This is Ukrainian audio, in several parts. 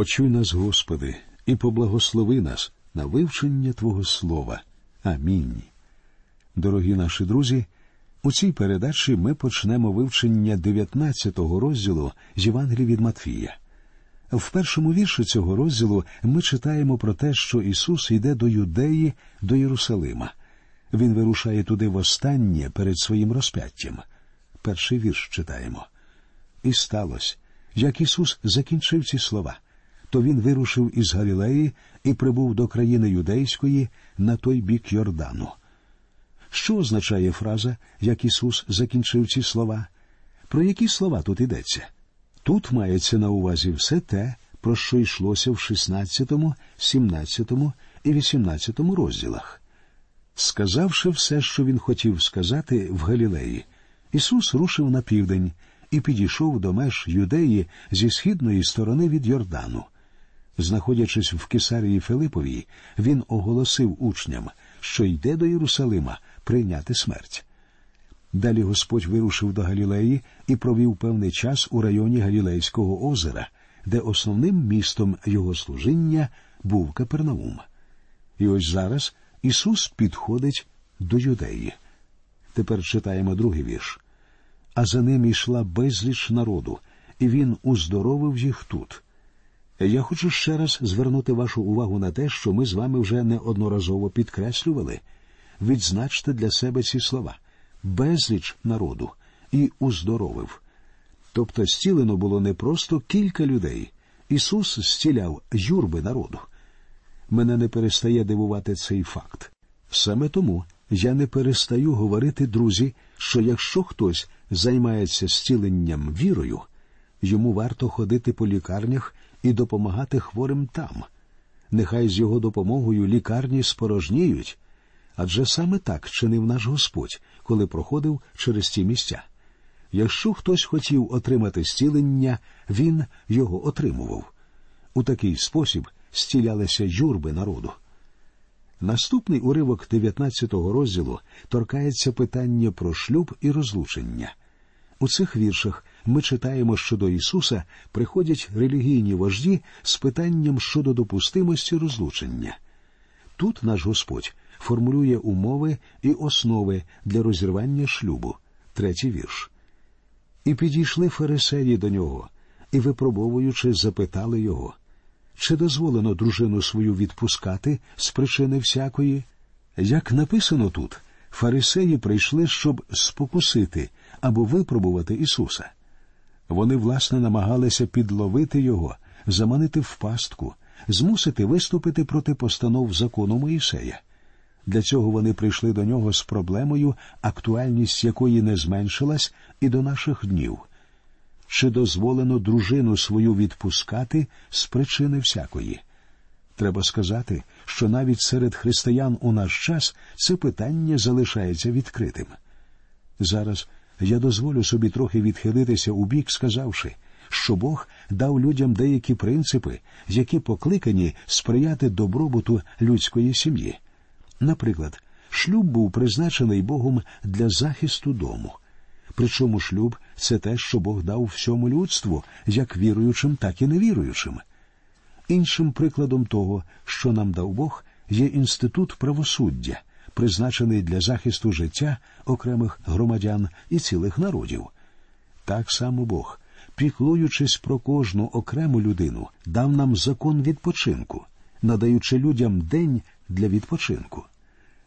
Почуй нас, Господи, і поблагослови нас на вивчення Твого Слова. Амінь. Дорогі наші друзі. У цій передачі ми почнемо вивчення 19-го розділу з Євангелії від Матфія. В першому вірші цього розділу ми читаємо про те, що Ісус йде до Юдеї, до Єрусалима. Він вирушає туди востаннє перед своїм розп'яттям. Перший вірш читаємо. І сталося, як Ісус закінчив ці слова, то Він вирушив із Галілеї і прибув до країни юдейської на той бік Йордану. Що означає фраза, як Ісус закінчив ці слова? Про які слова тут йдеться? Тут мається на увазі все те, про що йшлося в 16, 17 і 18 розділах. Сказавши все, що він хотів сказати в Галілеї, Ісус рушив на південь і підійшов до меж юдеї зі східної сторони від Йордану. Знаходячись в Кесарії Филиповій, він оголосив учням, що йде до Єрусалима прийняти смерть. Далі Господь вирушив до Галілеї і провів певний час у районі Галілейського озера, де основним містом його служіння був Капернаум. І ось зараз Ісус підходить до юдеї. Тепер читаємо другий вірш. А за ним йшла безліч народу, і він уздоровив їх тут. Я хочу ще раз звернути вашу увагу на те, що ми з вами вже неодноразово підкреслювали. Відзначте для себе ці слова безліч народу і уздоровив. Тобто зцілено було не просто кілька людей. Ісус зціляв юрби народу. Мене не перестає дивувати цей факт. Саме тому я не перестаю говорити, друзі, що якщо хтось займається зціленням вірою, йому варто ходити по лікарнях і допомагати хворим там. Нехай з його допомогою лікарні спорожніють, адже саме так чинив наш Господь, коли проходив через ті місця. Якщо хтось хотів отримати зцілення, він його отримував. У такий спосіб зцілялися юрби народу. Наступний уривок 19-го розділу торкається питання про шлюб і розлучення. У цих віршах ми читаємо, що до Ісуса приходять релігійні вожді з питанням щодо допустимості розлучення. Тут наш Господь формулює умови і основи для розірвання шлюбу. Третій вірш. І підійшли фарисеї до нього, і, випробовуючи, запитали його, чи дозволено дружину свою відпускати з причини всякої? Як написано тут, фарисеї прийшли, щоб спокусити або випробувати Ісуса. Вони, власне, намагалися підловити його, заманити в пастку, змусити виступити проти постанов закону Моїсея. Для цього вони прийшли до нього з проблемою, актуальність якої не зменшилась і до наших днів. Чи дозволено дружину свою відпускати з причини всякої? Треба сказати, що навіть серед християн у наш час це питання залишається відкритим. Зараз я дозволю собі трохи відхилитися у бік, сказавши, що Бог дав людям деякі принципи, які покликані сприяти добробуту людської сім'ї. Наприклад, шлюб був призначений Богом для захисту дому. Причому шлюб це те, що Бог дав всьому людству, як віруючим, так і невіруючим. Іншим прикладом того, що нам дав Бог, є інститут правосуддя, призначений для захисту життя окремих громадян і цілих народів. Так само Бог, піклуючись про кожну окрему людину, дав нам закон відпочинку, надаючи людям день для відпочинку.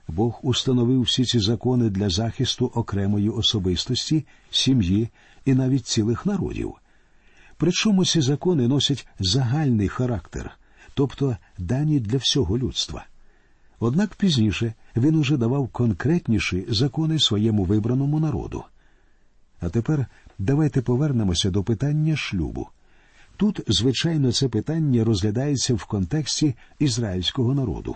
Бог установив всі ці закони для захисту окремої особистості, сім'ї і навіть цілих народів. Причому ці закони носять загальний характер, тобто дані для всього людства. Однак пізніше він уже давав конкретніші закони своєму вибраному народу. А тепер давайте повернемося до питання шлюбу. Тут, звичайно, це питання розглядається в контексті ізраїльського народу.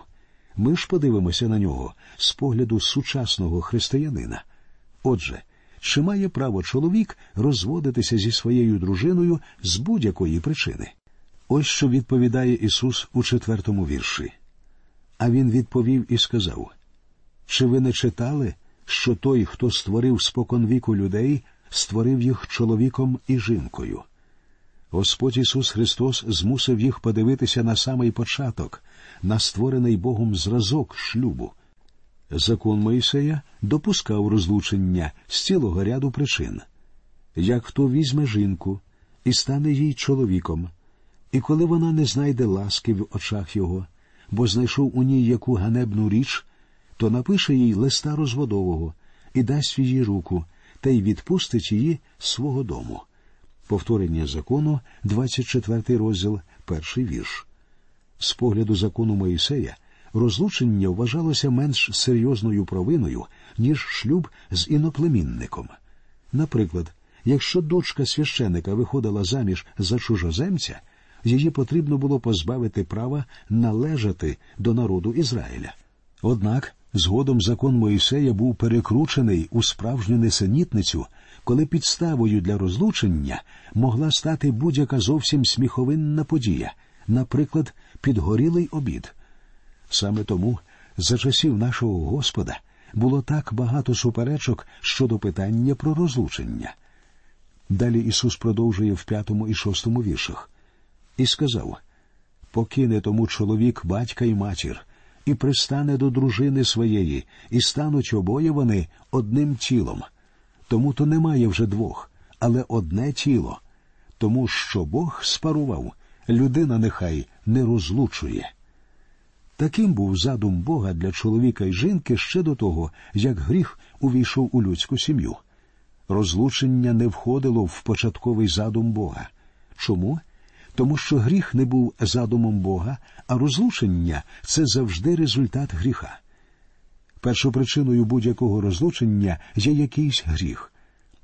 Ми ж подивимося на нього з погляду сучасного християнина. Отже, чи має право чоловік розводитися зі своєю дружиною з будь-якої причини? Ось що відповідає Ісус у четвертому вірші. А він відповів і сказав: Чи ви не читали, що той, хто створив споконвіку людей, створив їх чоловіком і жінкою? Господь Ісус Христос змусив їх подивитися на самий початок, на створений Богом зразок шлюбу. Закон Моїсея допускав розлучення з цілого ряду причин. Як хто візьме жінку і стане їй чоловіком, і коли вона не знайде ласки в очах його, бо знайшов у ній яку ганебну річ, то напише їй листа розводового і дасть її руку, та й відпустить її свого дому. Повторення закону, 24 розділ, перший вірш. З погляду закону Моїсея розлучення вважалося менш серйозною провиною, ніж шлюб з іноплемінником. Наприклад, якщо дочка священика виходила заміж за чужоземця, її потрібно було позбавити права належати до народу Ізраїля. Однак згодом закон Моїсея був перекручений у справжню несенітницю, коли підставою для розлучення могла стати будь-яка зовсім сміховинна подія, наприклад, підгорілий обід. Саме тому за часів нашого Господа було так багато суперечок щодо питання про розлучення. Далі Ісус продовжує в п'ятому і шостому віршах і сказав Покине тому чоловік батька і матір, і пристане до дружини своєї, і стануть обоє вони одним тілом. Тому то немає вже двох, але одне тіло. Тому що Бог спарував, людина нехай не розлучує. Таким був задум Бога для чоловіка і жінки ще до того, як гріх увійшов у людську сім'ю. Розлучення не входило в початковий задум Бога. Чому? Тому що гріх не був задумом Бога, а розлучення це завжди результат гріха. Першопричиною будь-якого розлучення є якийсь гріх.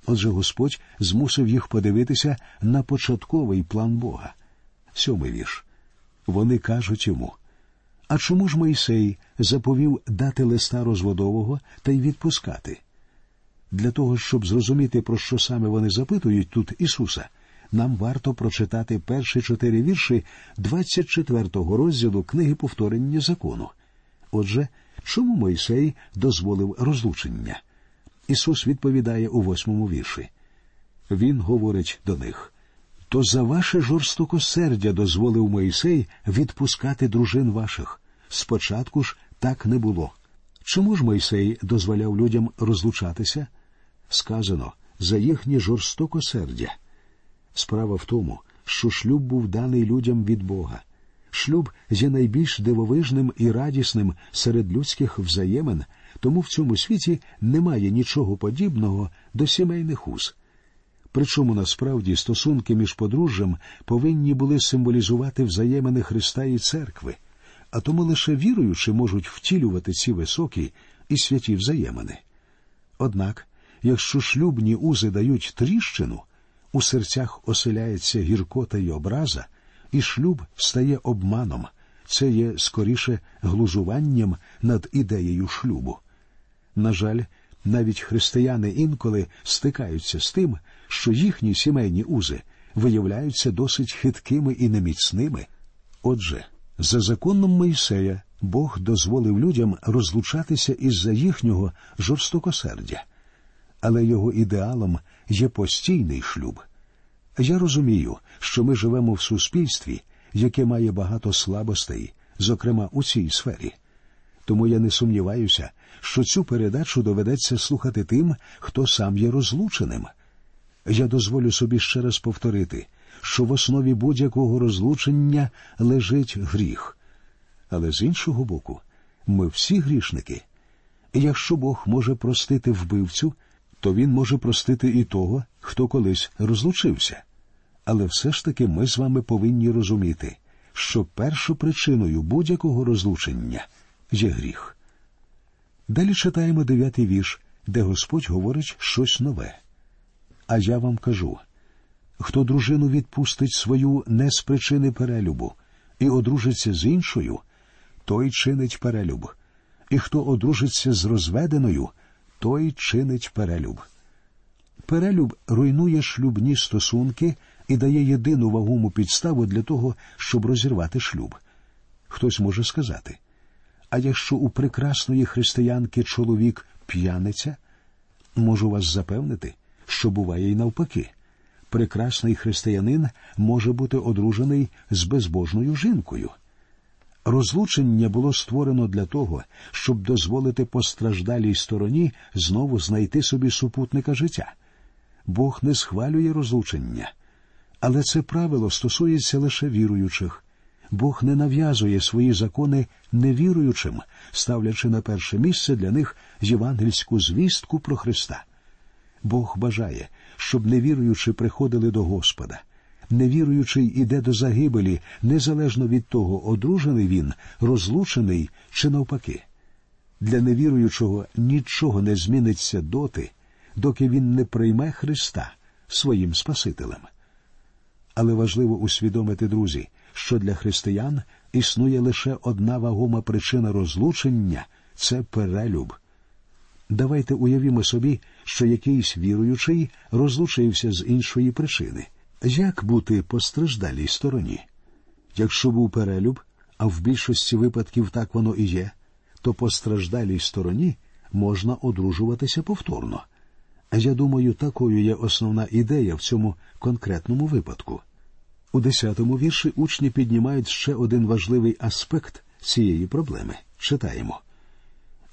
Отже Господь змусив їх подивитися на початковий план Бога. Сьомий вірш. Вони кажуть йому. А чому ж Мойсей заповів дати листа розводового та й відпускати? Для того, щоб зрозуміти, про що саме вони запитують тут Ісуса, нам варто прочитати перші чотири вірші 24-го розділу книги повторення закону. Отже, чому Мойсей дозволив розлучення? Ісус відповідає у восьмому вірші. Він говорить до них то за ваше жорстокосердя дозволив Мойсей відпускати дружин ваших. Спочатку ж так не було. Чому ж Мойсей дозволяв людям розлучатися? Сказано за їхнє жорстокосердя. Справа в тому, що шлюб був даний людям від Бога. Шлюб є найбільш дивовижним і радісним серед людських взаємин, тому в цьому світі немає нічого подібного до сімейних уз. Причому насправді стосунки між подружжям повинні були символізувати взаємини Христа і церкви, а тому лише віруючи можуть втілювати ці високі і святі взаємини. Однак, якщо шлюбні узи дають тріщину, у серцях оселяється гіркота й образа, і шлюб стає обманом, це є скоріше глузуванням над ідеєю шлюбу. На жаль, навіть християни інколи стикаються з тим, що їхні сімейні узи виявляються досить хиткими і неміцними. Отже, за законом Мойсея Бог дозволив людям розлучатися із-за їхнього жорстокосердя, але його ідеалом є постійний шлюб. Я розумію, що ми живемо в суспільстві, яке має багато слабостей, зокрема у цій сфері. Тому я не сумніваюся, що цю передачу доведеться слухати тим, хто сам є розлученим. Я дозволю собі ще раз повторити, що в основі будь-якого розлучення лежить гріх. Але з іншого боку, ми всі грішники. Якщо Бог може простити вбивцю, то він може простити і того, хто колись розлучився. Але все ж таки ми з вами повинні розуміти, що першопричиною будь-якого розлучення є гріх. Далі читаємо дев'ятий вірш, де Господь говорить щось нове. А я вам кажу хто дружину відпустить свою не з причини перелюбу і одружиться з іншою, той чинить перелюб, і хто одружиться з розведеною, той чинить перелюб. Перелюб руйнує шлюбні стосунки і дає єдину вагому підставу для того, щоб розірвати шлюб. Хтось може сказати а якщо у прекрасної християнки чоловік п'яниця, можу вас запевнити, що буває й навпаки. прекрасний християнин може бути одружений з безбожною жінкою. Розлучення було створено для того, щоб дозволити постраждалій стороні знову знайти собі супутника життя. Бог не схвалює розлучення, але це правило стосується лише віруючих. Бог не нав'язує свої закони невіруючим, ставлячи на перше місце для них євангельську звістку про Христа. Бог бажає, щоб невіруючі приходили до Господа. Невіруючий іде до загибелі незалежно від того, одружений він, розлучений чи навпаки. Для невіруючого нічого не зміниться доти, доки він не прийме Христа своїм Спасителем. Але важливо усвідомити, друзі, що для християн існує лише одна вагома причина розлучення це перелюб. Давайте уявімо собі, що якийсь віруючий розлучився з іншої причини. Як бути постраждалій стороні? Якщо був перелюб, а в більшості випадків так воно і є, то постраждалій стороні можна одружуватися повторно. Я думаю, такою є основна ідея в цьому конкретному випадку. У десятому вірші учні піднімають ще один важливий аспект цієї проблеми. Читаємо.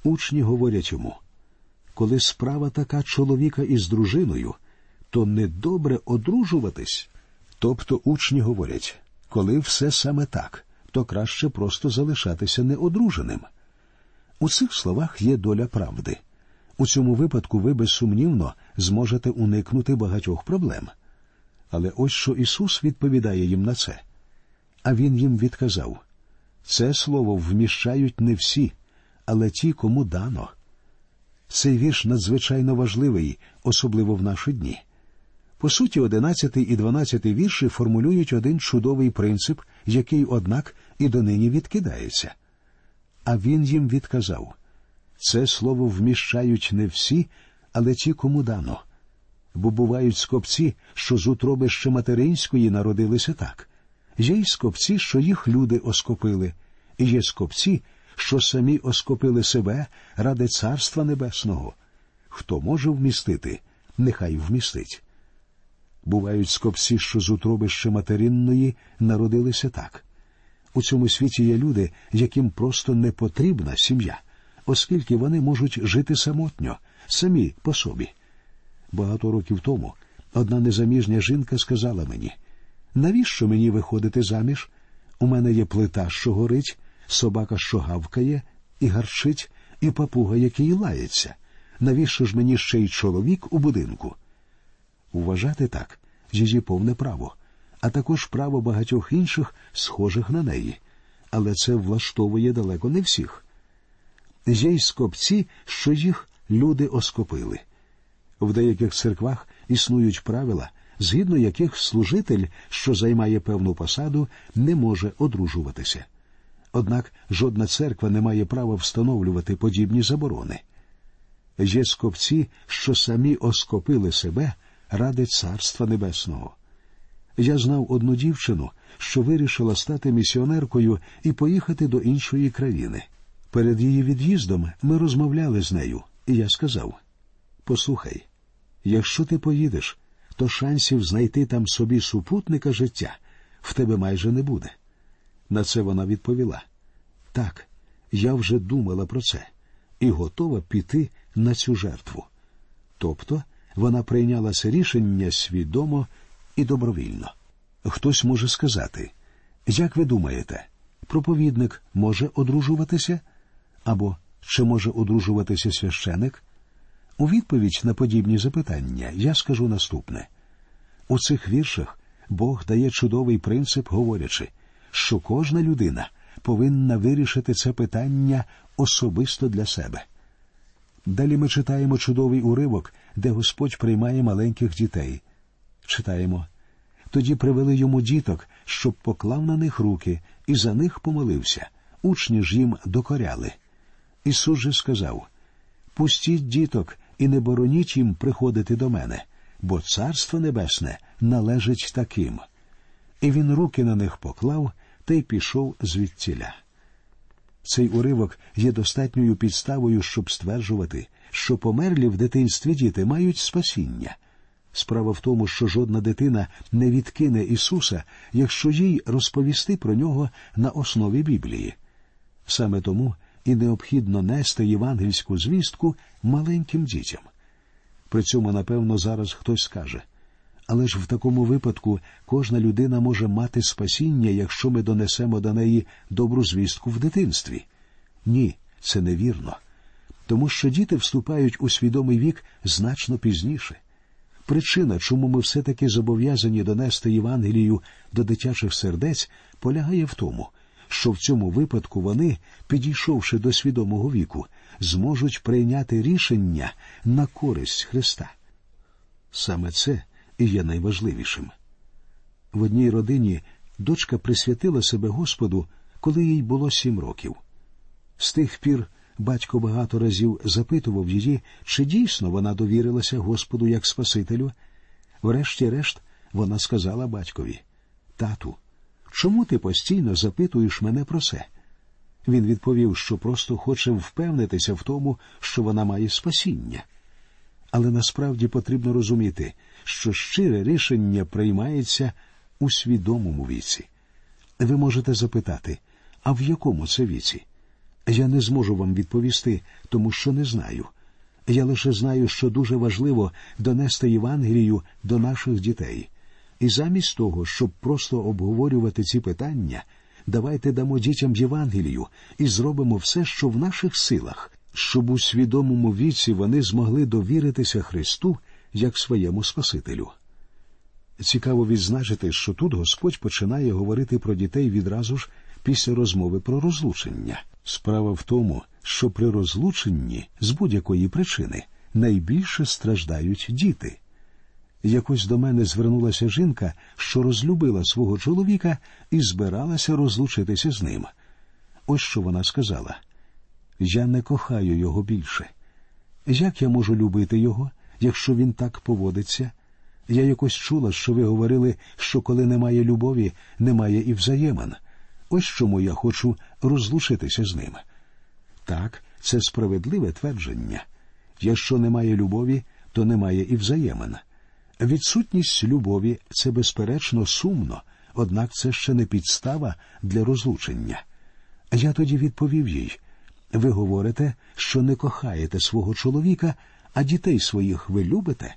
Учні говорять йому коли справа така чоловіка із дружиною, то недобре одружуватись. Тобто учні говорять коли все саме так, то краще просто залишатися неодруженим. У цих словах є доля правди. У цьому випадку ви безсумнівно зможете уникнути багатьох проблем. Але ось що Ісус відповідає їм на це. А Він їм відказав це слово вміщають не всі, але ті, кому дано. Цей вірш надзвичайно важливий, особливо в наші дні. По суті, одинадцятий і дванадцятий вірші формулюють один чудовий принцип, який, однак, і донині відкидається. А він їм відказав це слово вміщають не всі, але ті, кому дано. Бо бувають скопці, що з утроби ще материнської народилися так. Є й скопці, що їх люди оскопили, і є скопці, що самі оскопили себе ради Царства Небесного. Хто може вмістити, нехай вмістить. Бувають скопці, що з утроби ще материнної народилися так. У цьому світі є люди, яким просто не потрібна сім'я, оскільки вони можуть жити самотньо, самі по собі. Багато років тому одна незаміжня жінка сказала мені навіщо мені виходити заміж? У мене є плита, що горить, собака, що гавкає, і гарчить, і папуга, який лається. Навіщо ж мені ще й чоловік у будинку? Вважати так її повне право, а також право багатьох інших, схожих на неї. Але це влаштовує далеко не всіх. Є й скопці, що їх люди оскопили. В деяких церквах існують правила, згідно яких служитель, що займає певну посаду, не може одружуватися. Однак жодна церква не має права встановлювати подібні заборони. Є скопці, що самі оскопили себе ради Царства Небесного. Я знав одну дівчину, що вирішила стати місіонеркою і поїхати до іншої країни. Перед її від'їздом ми розмовляли з нею, і я сказав: Послухай, якщо ти поїдеш, то шансів знайти там собі супутника життя в тебе майже не буде. На це вона відповіла так, я вже думала про це і готова піти на цю жертву. Тобто вона прийняла це рішення свідомо і добровільно. Хтось може сказати, як ви думаєте, проповідник може одружуватися? Або чи може одружуватися священик? У відповідь на подібні запитання я скажу наступне у цих віршах Бог дає чудовий принцип, говорячи, що кожна людина повинна вирішити це питання особисто для себе. Далі ми читаємо чудовий уривок, де Господь приймає маленьких дітей. Читаємо тоді привели йому діток, щоб поклав на них руки, і за них помолився. Учні ж їм докоряли. Ісус же сказав Пустіть діток і не бороніть їм приходити до мене, бо Царство Небесне належить таким. І він руки на них поклав та й пішов звідтіля. Цей уривок є достатньою підставою, щоб стверджувати, що померлі в дитинстві діти мають спасіння. Справа в тому, що жодна дитина не відкине Ісуса, якщо їй розповісти про нього на основі Біблії. Саме тому і необхідно нести євангельську звістку маленьким дітям. При цьому, напевно, зараз хтось скаже але ж в такому випадку кожна людина може мати спасіння, якщо ми донесемо до неї добру звістку в дитинстві. Ні, це невірно. Тому що діти вступають у свідомий вік значно пізніше. Причина, чому ми все таки зобов'язані донести Євангелію до дитячих сердець, полягає в тому, що в цьому випадку вони, підійшовши до свідомого віку, зможуть прийняти рішення на користь Христа. Саме це і є найважливішим. В одній родині дочка присвятила себе Господу, коли їй було сім років. З тих пір батько багато разів запитував її, чи дійсно вона довірилася Господу як Спасителю. Врешті-решт, вона сказала батькові Тату, чому ти постійно запитуєш мене про це? Він відповів, що просто хоче впевнитися в тому, що вона має спасіння. Але насправді потрібно розуміти, що щире рішення приймається у свідомому віці. Ви можете запитати, а в якому це віці? Я не зможу вам відповісти, тому що не знаю. Я лише знаю, що дуже важливо донести Євангелію до наших дітей. І замість того, щоб просто обговорювати ці питання, давайте дамо дітям Євангелію і зробимо все, що в наших силах, щоб у свідомому віці вони змогли довіритися Христу як своєму Спасителю. Цікаво відзначити, що тут Господь починає говорити про дітей відразу ж після розмови про розлучення. Справа в тому, що при розлученні з будь-якої причини найбільше страждають діти. Якось до мене звернулася жінка, що розлюбила свого чоловіка і збиралася розлучитися з ним. Ось що вона сказала я не кохаю його більше. Як я можу любити його, якщо він так поводиться? Я якось чула, що ви говорили, що коли немає любові, немає і взаємин. Ось чому я хочу розлучитися з ним. Так, це справедливе твердження. Якщо немає любові, то немає і взаємин. Відсутність любові це безперечно сумно, однак це ще не підстава для розлучення. Я тоді відповів їй ви говорите, що не кохаєте свого чоловіка, а дітей своїх ви любите?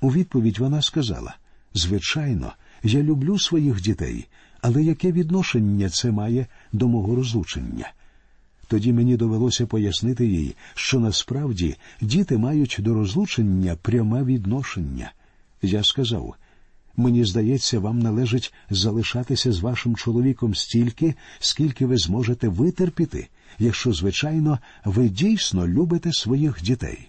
У відповідь вона сказала Звичайно, я люблю своїх дітей, але яке відношення це має до мого розлучення? Тоді мені довелося пояснити їй, що насправді діти мають до розлучення пряме відношення. Я сказав мені здається, вам належить залишатися з вашим чоловіком стільки, скільки ви зможете витерпіти, якщо, звичайно, ви дійсно любите своїх дітей.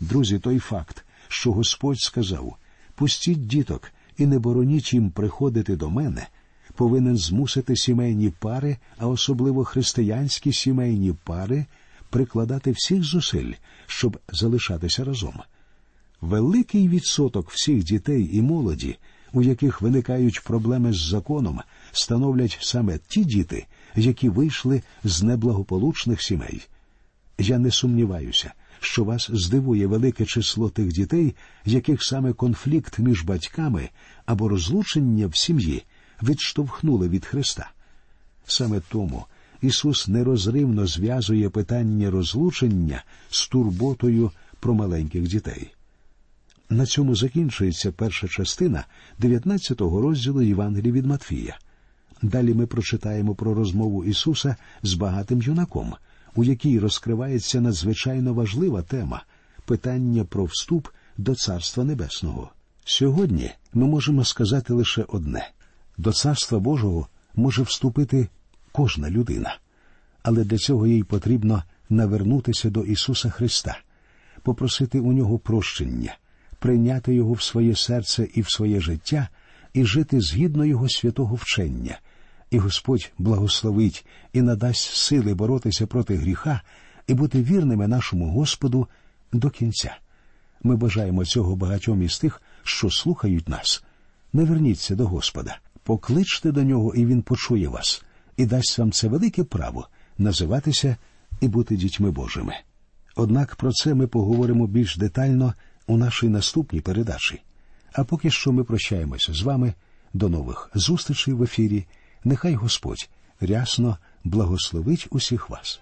Друзі, той факт, що Господь сказав пустіть діток і не бороніть їм приходити до мене, повинен змусити сімейні пари, а особливо християнські сімейні пари, прикладати всіх зусиль, щоб залишатися разом. Великий відсоток всіх дітей і молоді, у яких виникають проблеми з законом, становлять саме ті діти, які вийшли з неблагополучних сімей. Я не сумніваюся, що вас здивує велике число тих дітей, яких саме конфлікт між батьками або розлучення в сім'ї відштовхнули від Христа. Саме тому Ісус нерозривно зв'язує питання розлучення з турботою про маленьких дітей. На цьому закінчується перша частина 19-го розділу Євангелії від Матфія. Далі ми прочитаємо про розмову Ісуса з багатим юнаком, у якій розкривається надзвичайно важлива тема питання про вступ до Царства Небесного. Сьогодні ми можемо сказати лише одне до Царства Божого може вступити кожна людина, але для цього їй потрібно навернутися до Ісуса Христа, попросити у нього прощення прийняти його в своє серце і в своє життя і жити згідно його святого вчення, і Господь благословить і надасть сили боротися проти гріха і бути вірними нашому Господу до кінця. Ми бажаємо цього багатьом із тих, що слухають нас. Не верніться до Господа, покличте до нього, і він почує вас, і дасть вам це велике право називатися і бути дітьми Божими. Однак про це ми поговоримо більш детально у нашій наступній передачі. А поки що ми прощаємося з вами до нових зустрічей в ефірі. Нехай Господь рясно благословить усіх вас.